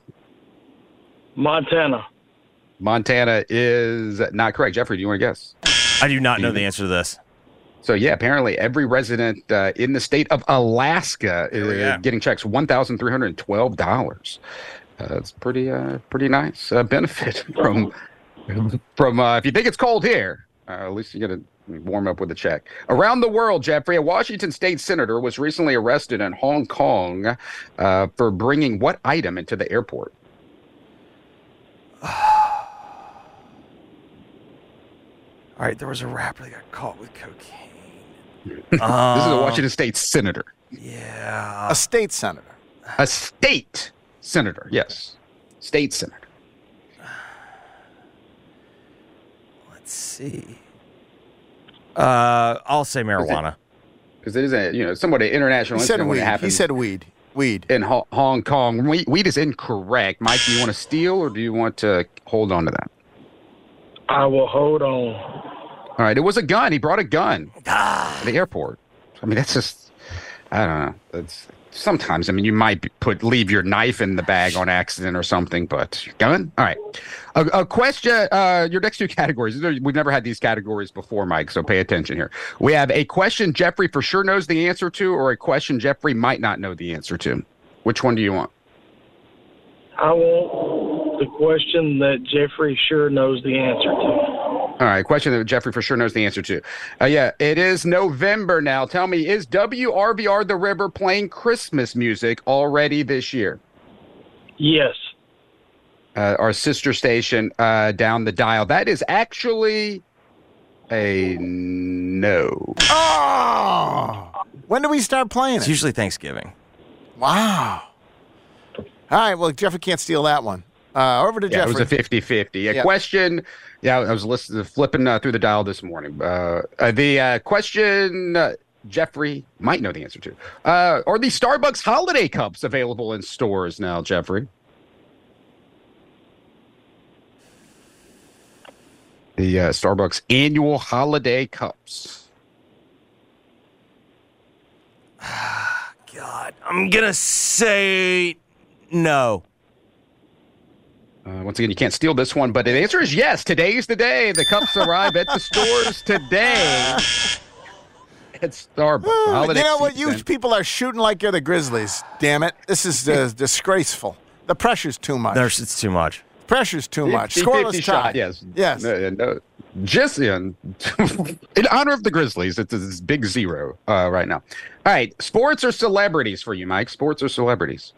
Montana. Montana is not correct. Jeffrey, do you want to guess? I do not know the answer to this. So yeah, apparently every resident uh, in the state of Alaska is go. getting checks one thousand three hundred twelve dollars. Uh, it's pretty uh, pretty nice uh, benefit from from uh, if you think it's cold here, uh, at least you get to warm up with a check. Around the world, Jeffrey, a Washington state senator was recently arrested in Hong Kong uh, for bringing what item into the airport? All right, there was a rapper that got caught with cocaine. this is a Washington state senator. Yeah. A state senator. A state senator, yes. State senator. Let's see. Uh, I'll say marijuana. Because it is a you know somewhat an international He said weed. He said weed. Weed. in Ho- Hong Kong. Weed, weed is incorrect. Mike, do you want to steal or do you want to hold on to that? I will hold on. All right, it was a gun. He brought a gun to the airport. I mean, that's just I don't know. That's sometimes. I mean, you might put leave your knife in the bag on accident or something, but your gun. All right. A, a question. Uh, your next two categories. We've never had these categories before, Mike. So pay attention here. We have a question Jeffrey for sure knows the answer to, or a question Jeffrey might not know the answer to. Which one do you want? I want the question that Jeffrey sure knows the answer to. All right, question that Jeffrey for sure knows the answer to. Uh, yeah, it is November now. Tell me, is WRBR The River playing Christmas music already this year? Yes. Uh, our sister station uh, down the dial. That is actually a no. Oh! When do we start playing It's it? usually Thanksgiving. Wow. All right. Well, Jeffrey can't steal that one. Uh, over to Yeah, it was a 50 50. A Yeah. question. Yeah, I was listening, flipping uh, through the dial this morning. Uh, uh, the uh, question uh, Jeffrey might know the answer to uh, Are the Starbucks holiday cups available in stores now, Jeffrey? The uh, Starbucks annual holiday cups. God, I'm gonna say no. Uh, once again, you can't steal this one, but the answer is yes. Today's the day. The cups arrive at the stores today. At Starbucks. Ooh, Holiday you know what? You people are shooting like you're the Grizzlies. Damn it! This is uh, disgraceful. The pressure's too much. There's it's too much. pressure's too much. Scoreless 50 tie. shot, yes. Yes. No, no. Just in, in honor of the Grizzlies, it's this big zero uh, right now. All right, sports or celebrities for you, Mike? Sports or celebrities?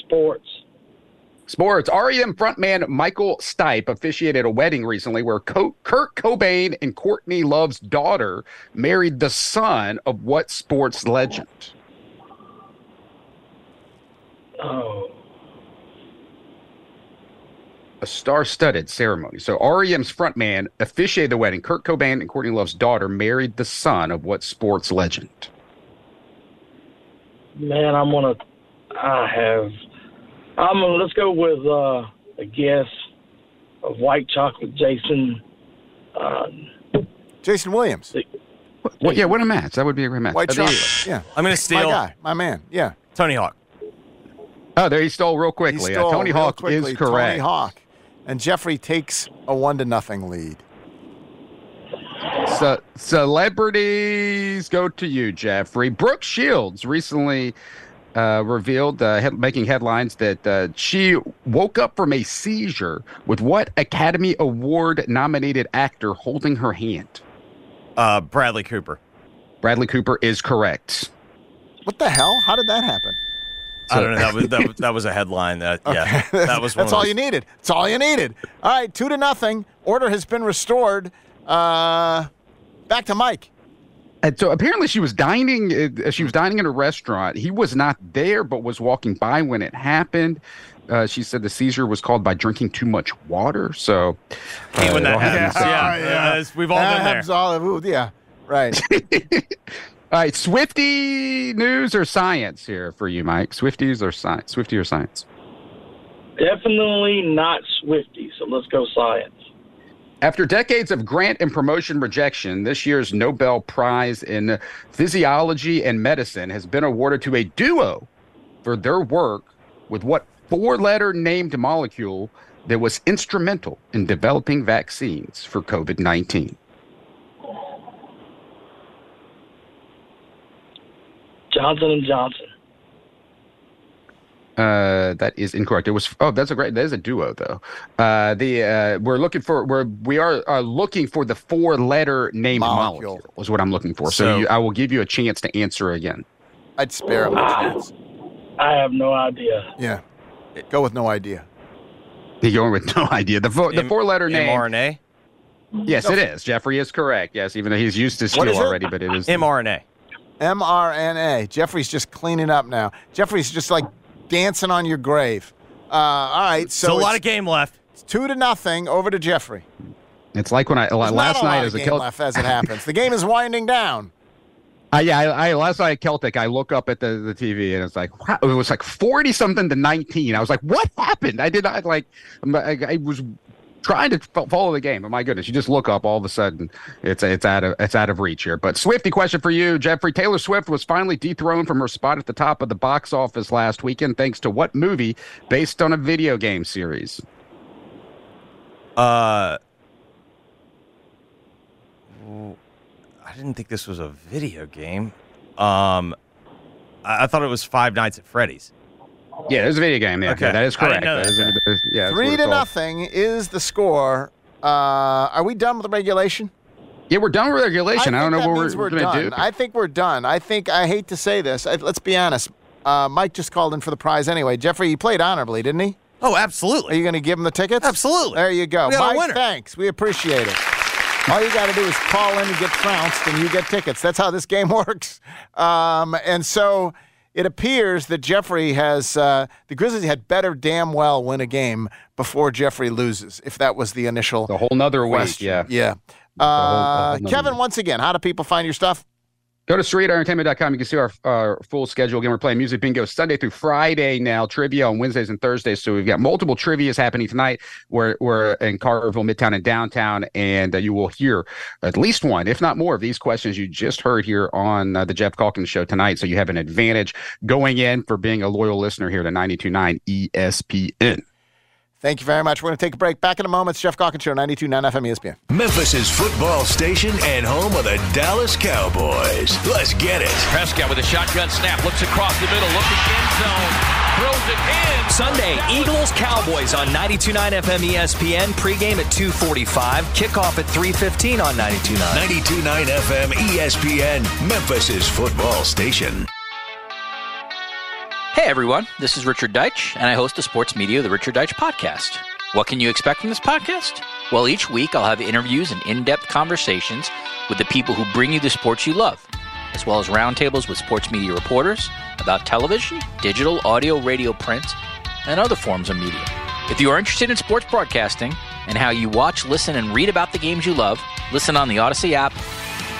Sports. Sports. REM frontman Michael Stipe officiated a wedding recently where Co- Kurt Cobain and Courtney Love's daughter married the son of what sports legend? Oh. a star-studded ceremony. So REM's frontman officiated the wedding. Kurt Cobain and Courtney Love's daughter married the son of what sports legend? Man, I'm gonna. I have. I'm gonna. Let's go with uh, a guess of white chocolate. Jason. Uh, Jason Williams. Well, yeah, what a match. That would be a great match. White chocolate. Yeah. I'm gonna My steal guy. My man. Yeah. Tony Hawk. Oh, there he stole real He quickly. stole uh, Tony real Hawk quickly. is correct. Tony Hawk. And Jeffrey takes a one to nothing lead. Ce- celebrities go to you, Jeffrey. Brooke Shields recently uh, revealed, uh, head- making headlines, that uh, she woke up from a seizure with what Academy Award nominated actor holding her hand? Uh, Bradley Cooper. Bradley Cooper is correct. What the hell? How did that happen? I don't know. That was that, was- that was a headline. That yeah, that was. One That's of all those- you needed. That's all you needed. All right, two to nothing. Order has been restored. Uh, back to Mike. And so apparently she was dining. Uh, she was dining in a restaurant. He was not there, but was walking by when it happened. Uh, she said the seizure was caused by drinking too much water. So Hate when uh, that happens. happens. Yeah, yeah. uh, we've all That been there. happens all- ooh, yeah, right. All right, Swifty news or science here for you, Mike? Swifties or science? Swifty or science? Definitely not Swifty, so let's go science. After decades of grant and promotion rejection, this year's Nobel Prize in Physiology and Medicine has been awarded to a duo for their work with what four letter named molecule that was instrumental in developing vaccines for COVID 19. Johnson and Johnson. Uh, that is incorrect. It was oh, that's a great. That is a duo though. Uh, the uh, we're looking for we're we are uh, looking for the four letter named Molecule. molecule. is what I'm looking for. So, So- you, I will give you a chance to answer again. I'd spare him a chance. I have no idea. Yeah, go with no idea. You're going with no idea. The four, the four letter name. mRNA. Yes, it is. Jeffrey is correct. Yes, even though he's used to What steal it? already, but it is mRNA. mRNA. Jeffrey's just cleaning up now. Jeffrey's just like dancing on your grave. Uh, all right, so Still a lot of game left. It's two to nothing. Over to Jeffrey. It's like when I There's last a night lot as of a game Celt- left as it happens. the game is winding down. Uh, yeah, I, I last night at Celtic, I look up at the, the TV and it's like, wow, it was like forty something to nineteen. I was like, what happened? I did not like. I, I was trying to follow the game. But my goodness, you just look up, all of a sudden, it's it's out of it's out of reach here. But Swifty question for you, Jeffrey. Taylor Swift was finally dethroned from her spot at the top of the box office last weekend, thanks to what movie based on a video game series? Uh, I didn't think this was a video game. Um, I, I thought it was Five Nights at Freddy's. Yeah, it was a video game. Yeah, Okay. that is correct. That that. is- that is- yeah, Three to nothing is the score. Uh, are we done with the regulation? Yeah, we're done with regulation. I, don't know what we're, means we're going to do. I think we're done. I think I hate to say this. I, let's be honest. Uh, Mike just called in for the prize anyway. Jeffrey, he played honorably, didn't he? Oh, absolutely. Are you going to give him the tickets? Absolutely. There you go. We got a Mike, winner. thanks. We appreciate it. All you got to do is call in and get trounced, and you get tickets. That's how this game works. Um, and so it appears that Jeffrey has uh, the Grizzlies had better damn well win a game before Jeffrey loses. If that was the initial the whole nother question. Yeah. yeah. Uh, whole nother Kevin, once again, how do people find your stuff? Go to CerritoEntertainment.com. You can see our, our full schedule. Again, we're playing Music Bingo Sunday through Friday now, trivia on Wednesdays and Thursdays. So we've got multiple trivias happening tonight. We're, we're in Carterville, Midtown, and downtown. And uh, you will hear at least one, if not more, of these questions you just heard here on uh, the Jeff Calkins Show tonight. So you have an advantage going in for being a loyal listener here to 92.9 ESPN. Thank you very much. We're going to take a break. Back in a moment. It's Jeff Calkins Show, 92.9 FM ESPN. Memphis' football station and home of the Dallas Cowboys. Let's get it. Prescott with a shotgun snap, looks across the middle, looking end zone, throws it in. Sunday, Eagles Cowboys on 92.9 FM ESPN. Pregame at 2:45. Kickoff at 3:15 on 92.9. 92.9 FM ESPN, Memphis' football station. Hey everyone, this is Richard Deitch, and I host the sports media The Richard Deitch Podcast. What can you expect from this podcast? Well, each week I'll have interviews and in depth conversations with the people who bring you the sports you love, as well as roundtables with sports media reporters about television, digital, audio, radio, print, and other forms of media. If you are interested in sports broadcasting and how you watch, listen, and read about the games you love, listen on the Odyssey app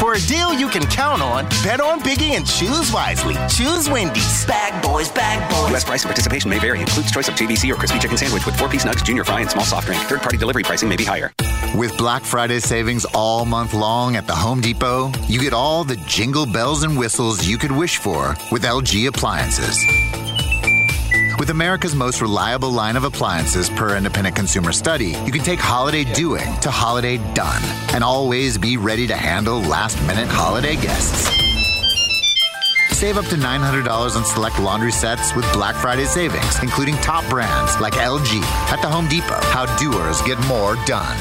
For a deal you can count on, bet on Biggie and choose wisely. Choose Wendy's. Bag boys, bag boys. U.S. price and participation may vary. Includes choice of JBC or crispy chicken sandwich with four-piece nugs, junior fry, and small soft drink. Third-party delivery pricing may be higher. With Black Friday savings all month long at the Home Depot, you get all the jingle bells and whistles you could wish for with LG appliances. With America's most reliable line of appliances per independent consumer study, you can take holiday doing to holiday done and always be ready to handle last minute holiday guests. Save up to $900 on select laundry sets with Black Friday savings, including top brands like LG at the Home Depot. How doers get more done.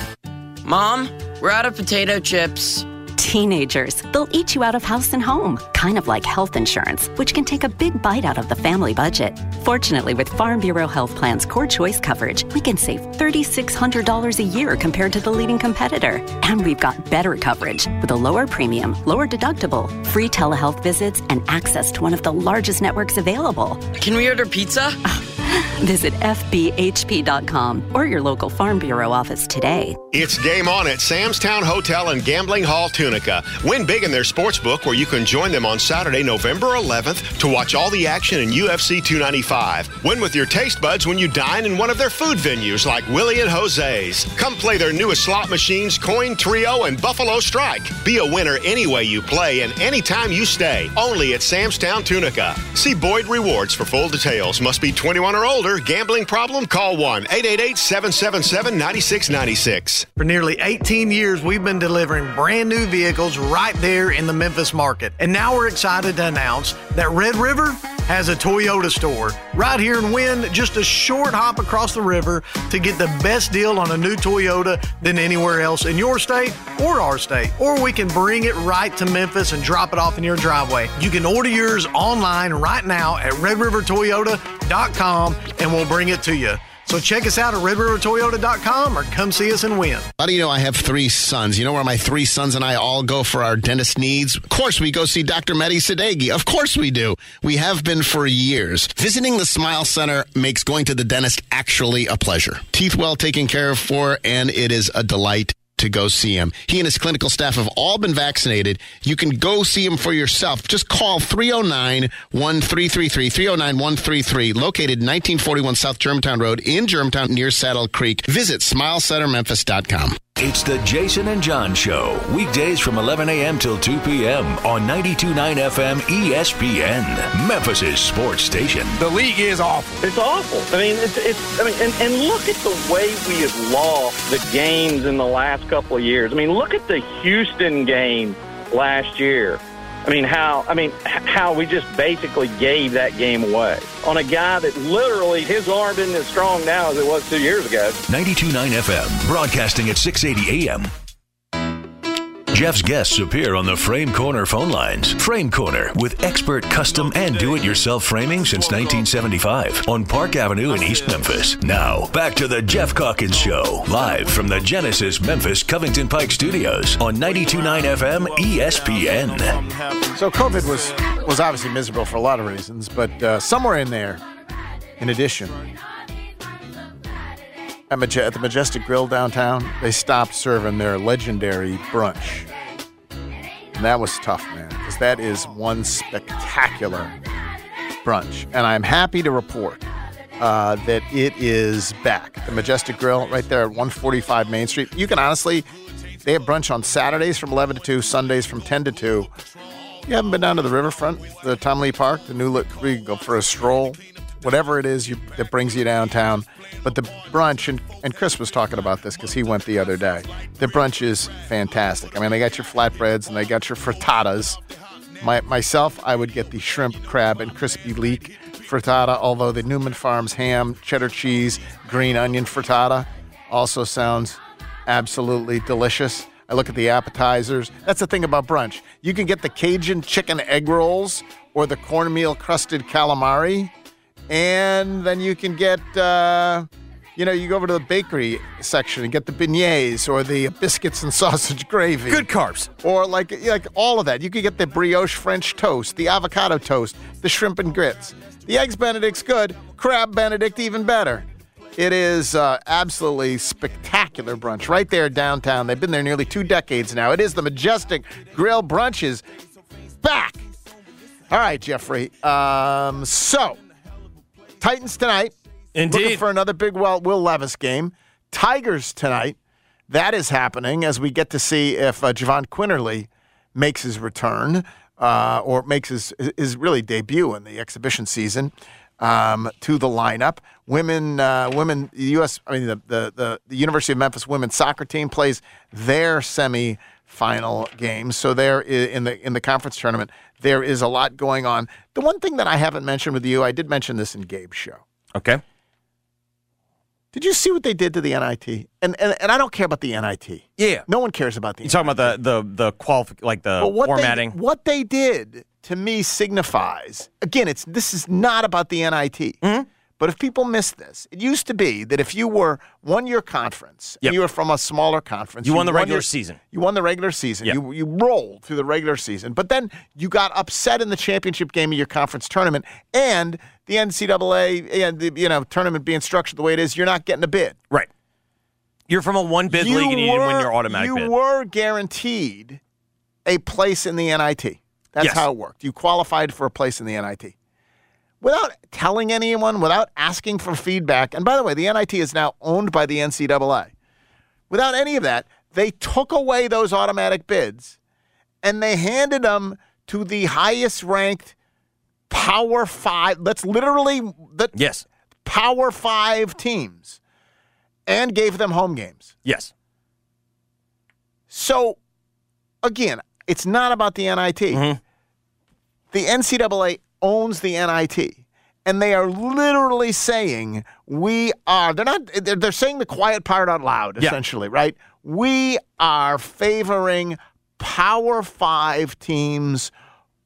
Mom, we're out of potato chips. Teenagers, they'll eat you out of house and home, kind of like health insurance, which can take a big bite out of the family budget. Fortunately, with Farm Bureau Health Plan's Core Choice coverage, we can save $3,600 a year compared to the leading competitor. And we've got better coverage with a lower premium, lower deductible, free telehealth visits, and access to one of the largest networks available. Can we order pizza? Visit FBHP.com or your local Farm Bureau office today. It's game on at Sam's Town Hotel and Gambling Hall Tunica. Win big in their sports book where you can join them on Saturday, November 11th to watch all the action in UFC 295. Win with your taste buds when you dine in one of their food venues like Willie and Jose's. Come play their newest slot machines, Coin Trio and Buffalo Strike. Be a winner any way you play and anytime you stay. Only at Sam's Town Tunica. See Boyd Rewards for full details. Must be 21 or older. Gambling problem? Call 1 888 777 9696. For nearly 18 years, we've been delivering brand new vehicles right there in the Memphis market. And now we're excited to announce that Red River has a Toyota store right here in Wynne, just a short hop across the river to get the best deal on a new Toyota than anywhere else in your state or our state. Or we can bring it right to Memphis and drop it off in your driveway. You can order yours online right now at redrivertoyota.com and we'll bring it to you. So check us out at redrivertoyota.com or come see us and win. How do you know I have three sons? You know where my three sons and I all go for our dentist needs? Of course, we go see Dr. Mehdi Sadeghi. Of course we do. We have been for years. Visiting the Smile Center makes going to the dentist actually a pleasure. Teeth well taken care of for, and it is a delight to go see him. He and his clinical staff have all been vaccinated. You can go see him for yourself. Just call 309 1333, 309 133, located 1941 South Germantown Road in Germantown near Saddle Creek. Visit smilecentermemphis.com. It's the Jason and John Show, weekdays from 11 a.m. till 2 p.m. on 92.9 FM ESPN, Memphis' sports station. The league is awful. It's awful. I mean, it's, it's I mean, and, and look at the way we have lost the games in the last couple of years. I mean, look at the Houston game last year. I mean, how I mean how we just basically gave that game away on a guy that literally his arm isn't as strong now as it was two years ago. 92.9 FM, broadcasting at 680 a.m. Jeff's guests appear on the Frame Corner phone lines. Frame Corner with expert custom and do-it-yourself framing since 1975 on Park Avenue in East Memphis. Now, back to the Jeff Calkins Show, live from the Genesis Memphis Covington Pike Studios on 92.9 FM ESPN. So COVID was was obviously miserable for a lot of reasons, but uh, somewhere in there, in addition, at the Majestic Grill downtown, they stopped serving their legendary brunch. And that was tough, man, because that is one spectacular brunch. And I'm happy to report uh, that it is back. The Majestic Grill right there at 145 Main Street. You can honestly, they have brunch on Saturdays from 11 to 2, Sundays from 10 to 2. You haven't been down to the riverfront, the Tom Lee Park, the new look, we can go for a stroll, whatever it is you, that brings you downtown. But the brunch, and, and Chris was talking about this because he went the other day. The brunch is fantastic. I mean, they got your flatbreads and they got your frittatas. My, myself, I would get the shrimp, crab, and crispy leek frittata, although the Newman Farms ham, cheddar cheese, green onion frittata also sounds absolutely delicious. I look at the appetizers. That's the thing about brunch. You can get the Cajun chicken egg rolls or the cornmeal crusted calamari, and then you can get, uh, you know, you go over to the bakery section and get the beignets or the biscuits and sausage gravy. Good carbs. Or like like all of that. You could get the brioche French toast, the avocado toast, the shrimp and grits. The eggs Benedict's good. Crab Benedict even better. It is uh, absolutely spectacular brunch right there downtown. They've been there nearly two decades now. It is the Majestic Grill Brunches back. All right, Jeffrey. Um, so, Titans tonight. Indeed. Looking for another big Will, Will Levis game. Tigers tonight. That is happening as we get to see if uh, Jahvon Quinerly makes his return uh, or makes his, his really debut in the exhibition season um, to the lineup. Women, uh, women, the U.S. I mean, the, the, the, the University of Memphis women's soccer team plays their semi-final games. So there in the in the conference tournament, there is a lot going on. The one thing that I haven't mentioned with you, I did mention this in Gabe's show. Okay. Did you see what they did to the NIT? And and, and I don't care about the NIT. Yeah. No one cares about the You talking about the the the qualif- like the what formatting? They, what they did to me signifies again, it's this is not about the NIT. Mm-hmm. But if people miss this, it used to be that if you were won your conference, Yep. and you were from a smaller conference, You won the regular your- season. You won the regular season. Yep. You you rolled through the regular season, but then you got upset in the championship game of your conference tournament, and the NCAA and the you know tournament being structured the way it is, you're not getting a bid. Right. You're from a one bid league and you didn't win your automatic you bid. were guaranteed a place in the NIT. That's Yes. how it worked. You qualified for a place in the NIT. Without telling anyone, without asking for feedback. And by the way, the NIT is now owned by the NCAA. Without any of that, they took away those automatic bids and they handed them to the highest ranked Power Five. That's literally the yes. Power Five teams and gave them home games. Yes. So, again, it's not about the NIT. Mm-hmm. The NCAA owns the NIT, and they are literally saying we are. They're not. They're, they're saying the quiet part out loud, Yeah. essentially, right? We are favoring Power Five teams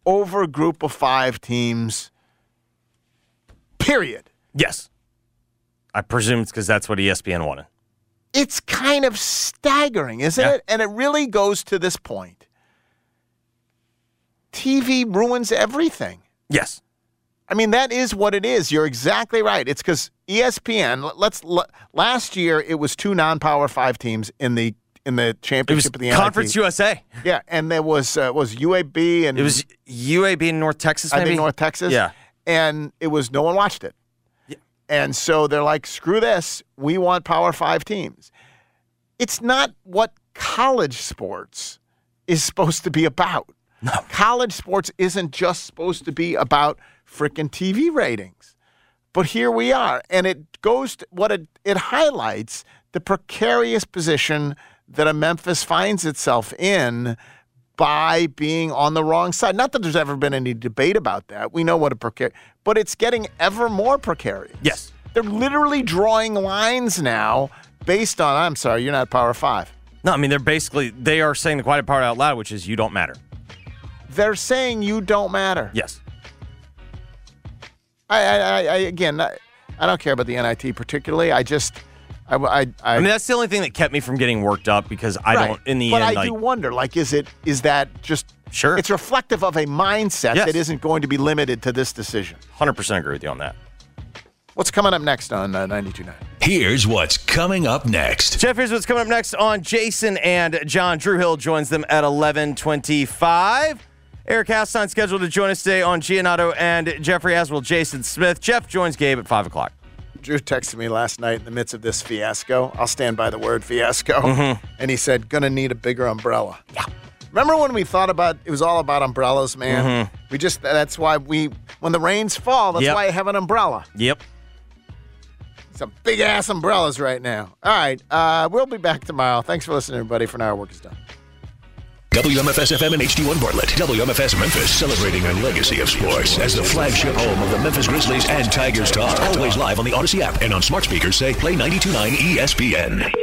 over Group of Five teams. Period. Yes. I presume it's because that's what ESPN wanted. it's kind of staggering, isn't Yeah. it? And it really goes to this point. TV ruins everything. Yes. I mean, that is what it is. You're exactly right. It's because ESPN. Let's l- last year it was two non-power five teams in the in the championship It was of the Conference NIT. USA. Yeah, and there was uh, was UAB and It was UAB in North Texas, I think North Texas. Yeah. and it was no one watched it. yeah. And so they're like, screw this. We want Power Five teams. It's not what college sports is supposed to be about. No. College sports isn't just supposed to be about freaking TV ratings. But here we are. And it goes to what it, it highlights the precarious position that a Memphis finds itself in by being on the wrong side. Not that there's ever been any debate about that. We know what a precarious, but it's getting ever more precarious. Yes. They're literally drawing lines now based on, I'm sorry, you're not Power Five. No, I mean they're basically they are saying the quiet part out loud, which is you don't matter. They're saying you don't matter. Yes. I, I, I, I again, I, I don't care about the NIT particularly. I just, I, I, I, I mean that's the only thing that kept me from getting worked up because I Right. don't in the but end I like do wonder, like, is it is that just Sure. It's reflective of a mindset Yes. that isn't going to be limited to this decision. 100% agree with you on that. What's coming up next on uh, 92.9? Here's what's coming up next. Jeff, here's what's coming up next on Jason and John. Drew Hill joins them at 11:25. Eric Hassan scheduled to join us today on Giannotti and Jeffrey as well. Jason Smith. Jeff joins Gabe at five o'clock. Drew texted me last night in the midst of this fiasco. I'll stand by the word fiasco. Mm-hmm. And he said, gonna need a bigger umbrella. Yeah. Remember when we thought about it was all about umbrellas, man? Mhm. We just that's why we when the rains fall, that's Yep. why I have an umbrella. Yep. Some big ass umbrellas right now. All right. Uh, we'll be back tomorrow. Thanks for listening, everybody. For now, our work is done. WMFS FM and HD1 Bartlett. WMFS Memphis celebrating a legacy of sports as the flagship home of the Memphis Grizzlies and Tigers talk. Always live on the Odyssey app and on smart speakers say play 929 ESPN.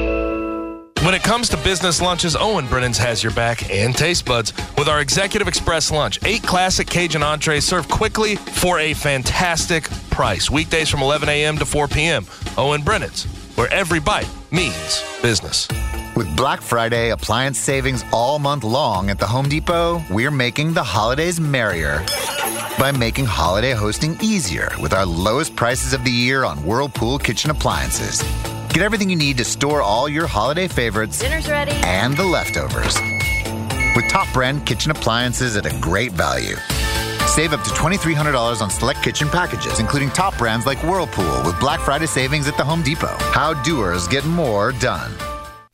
When it comes to business lunches, Owen Brennan's has your back and taste buds with our Executive Express lunch. Eight classic Cajun entrees served quickly for a fantastic price. Weekdays from 11 a.m. to 4 p.m. Owen Brennan's, where every bite means business. With Black Friday appliance savings all month long at the Home Depot, we're making the holidays merrier by making holiday hosting easier with our lowest prices of the year on Whirlpool kitchen appliances. Get everything you need to store all your holiday favorites Dinner's ready. and the leftovers with top brand kitchen appliances at a great value. Save up to $2,300 on select kitchen packages, including top brands like Whirlpool with Black Friday savings at the Home Depot. How doers get more done.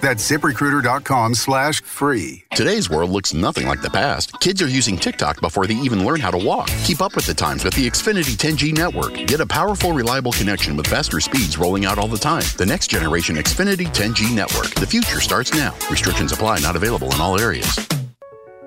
That's ziprecruiter.com slash free. Today's world looks nothing like the past. Kids are using TikTok before they even learn how to walk. Keep up with the times with the Xfinity 10G network. Get a powerful, reliable connection with faster speeds rolling out all the time. The next generation Xfinity 10G network. The future starts now. Restrictions apply, not available in all areas.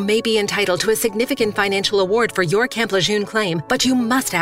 may be entitled to a significant financial award for your Camp Lejeune claim, but you must act